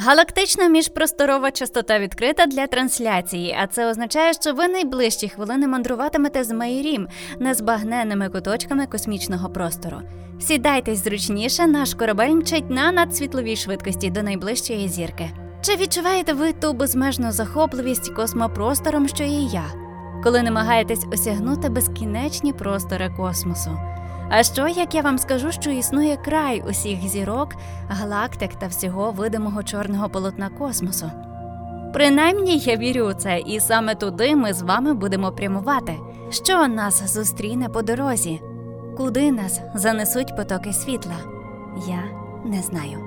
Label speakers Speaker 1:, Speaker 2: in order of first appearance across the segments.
Speaker 1: Галактична міжпросторова частота відкрита для трансляції, а це означає, що ви найближчі хвилини мандруватимете з Майрім незбагненними куточками космічного простору. Сідайтесь зручніше, наш корабель мчить на надсвітловій швидкості до найближчої зірки. Чи відчуваєте ви ту безмежну захопливість космопростором, що і я, коли намагаєтесь осягнути безкінечні простори космосу? А що, як я вам скажу, що існує край усіх зірок, галактик та всього видимого чорного полотна космосу? Принаймні я вірю у це, і саме туди ми з вами будемо прямувати. Що нас зустріне по дорозі? Куди нас занесуть потоки світла? Я не знаю.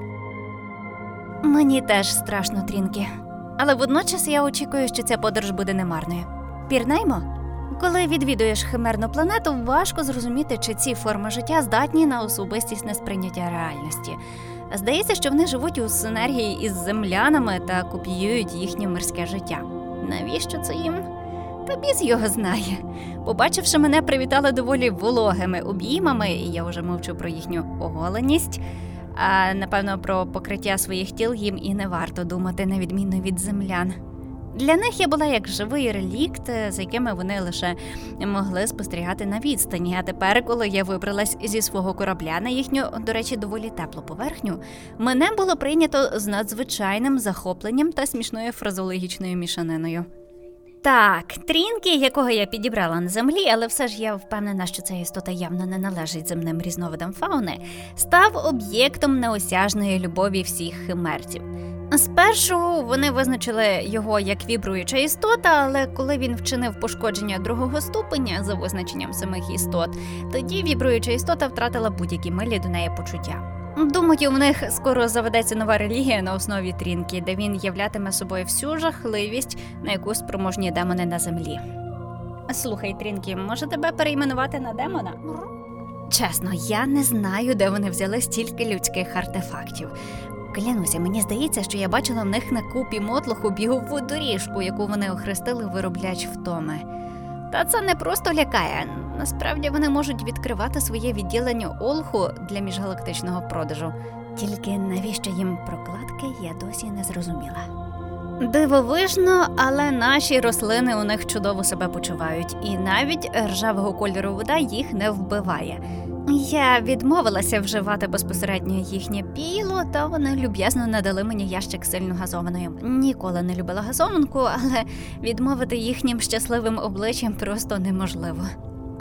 Speaker 1: Мені теж страшно трінки, але водночас я очікую, що ця подорож буде немарною. Пірнаймо? Коли відвідуєш химерну планету, важко зрозуміти, чи ці форми життя здатні на особистісне сприйняття реальності. Здається, що вони живуть у синергії із землянами та копіюють їхнє мирське життя. Навіщо це їм? Та біс його знає. Побачивши мене, привітали доволі вологими обіймами, і я вже мовчу про їхню оголеність. А напевно, про покриття своїх тіл їм і не варто думати, на відміну від землян. Для них я була як живий релікт, е, за якими вони лише могли спостерігати на відстані. А тепер, коли я вибралась зі свого корабля на їхню, до речі, доволі теплу поверхню, мене було прийнято з надзвичайним захопленням та смішною фразологічною мішаниною. Так, трінки, якого я підібрала на землі, але все ж я впевнена, що ця істота явно не належить земним різновидам фауни, став об'єктом неосяжної любові всіх химерців. Спершу вони визначили його як вібруюча істота, але коли він вчинив пошкодження другого ступеня за визначенням самих істот, тоді вібруюча істота втратила будь-які милі до неї почуття. Думаю, в них скоро заведеться нова релігія на основі трінки, де він являтиме собою всю жахливість, на яку спроможні демони на землі. Слухай, Трінкі, може тебе перейменувати на демона? Чесно, я не знаю, де вони взяли стільки людських артефактів. Клянуся, мені здається, що я бачила в них на купі мотлоху бігову доріжку, яку вони охрестили виробляч втоми. Та це не просто лякає. Насправді вони можуть відкривати своє відділення Олху для міжгалактичного продажу. Тільки навіщо їм прокладки, я досі не зрозуміла. Дивовижно, але наші рослини у них чудово себе почувають, і навіть ржавого кольору вода їх не вбиває. Я відмовилася вживати безпосередньо їхнє піло, та вони люб'язно надали мені ящик сильно газованої. Ніколи не любила газованку, але відмовити їхнім щасливим обличчям просто неможливо.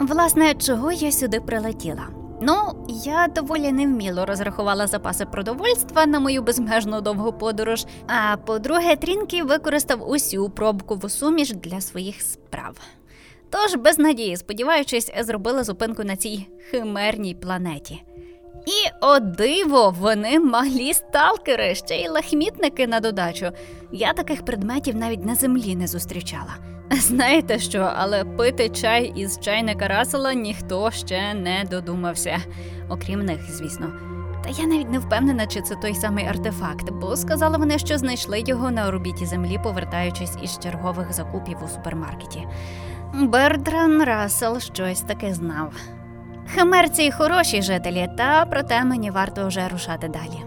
Speaker 1: Власне, чого я сюди прилетіла? Ну, я доволі невміло розрахувала запаси продовольства на мою безмежно довгу подорож. А по-друге, Трінкі використав усю пробкову суміш для своїх справ. Тож, без надії, сподіваючись, зробила зупинку на цій химерній планеті. І о диво, вони малі сталкери, ще й лахмітники на додачу. Я таких предметів навіть на землі не зустрічала. Знаєте що, але пити чай із чайника Расела ніхто ще не додумався, окрім них, звісно. Та я навіть не впевнена, чи це той самий артефакт, бо сказали вони, що знайшли його на орбіті землі, повертаючись із чергових закупів у супермаркеті. Бердран Рассел щось таке знав. Химерці хороші жителі, та проте мені варто вже рушати далі.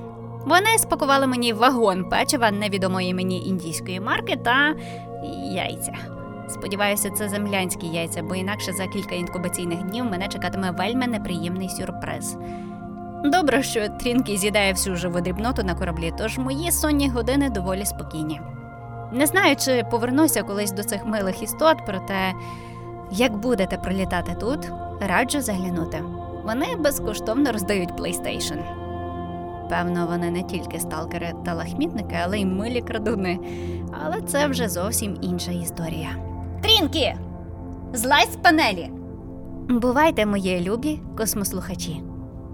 Speaker 1: Вони спакували мені вагон печива невідомої мені індійської марки та яйця. Сподіваюся, це землянські яйця, бо інакше за кілька інкубаційних днів мене чекатиме вельми неприємний сюрприз. Добре, що Трінкі з'їдає всю живу дрібноту на кораблі, тож мої сонні години доволі спокійні. Не знаю, чи повернуся колись до цих милих істот, проте як будете пролітати тут, раджу заглянути. Вони безкоштовно роздають PlayStation. Певно, вони не тільки сталкери та лахмітники, але й милі крадуни. Але це вже зовсім інша історія. Трінкі! Злазь з панелі! Бувайте, мої любі космослухачі.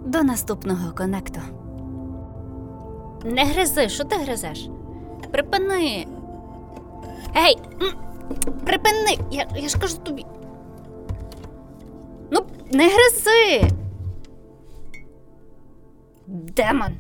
Speaker 1: До наступного конекту. Не гризи, що ти гризеш? Припини. Ей! м, Припини! Я, я ж кажу тобі. Не гризи. Демон.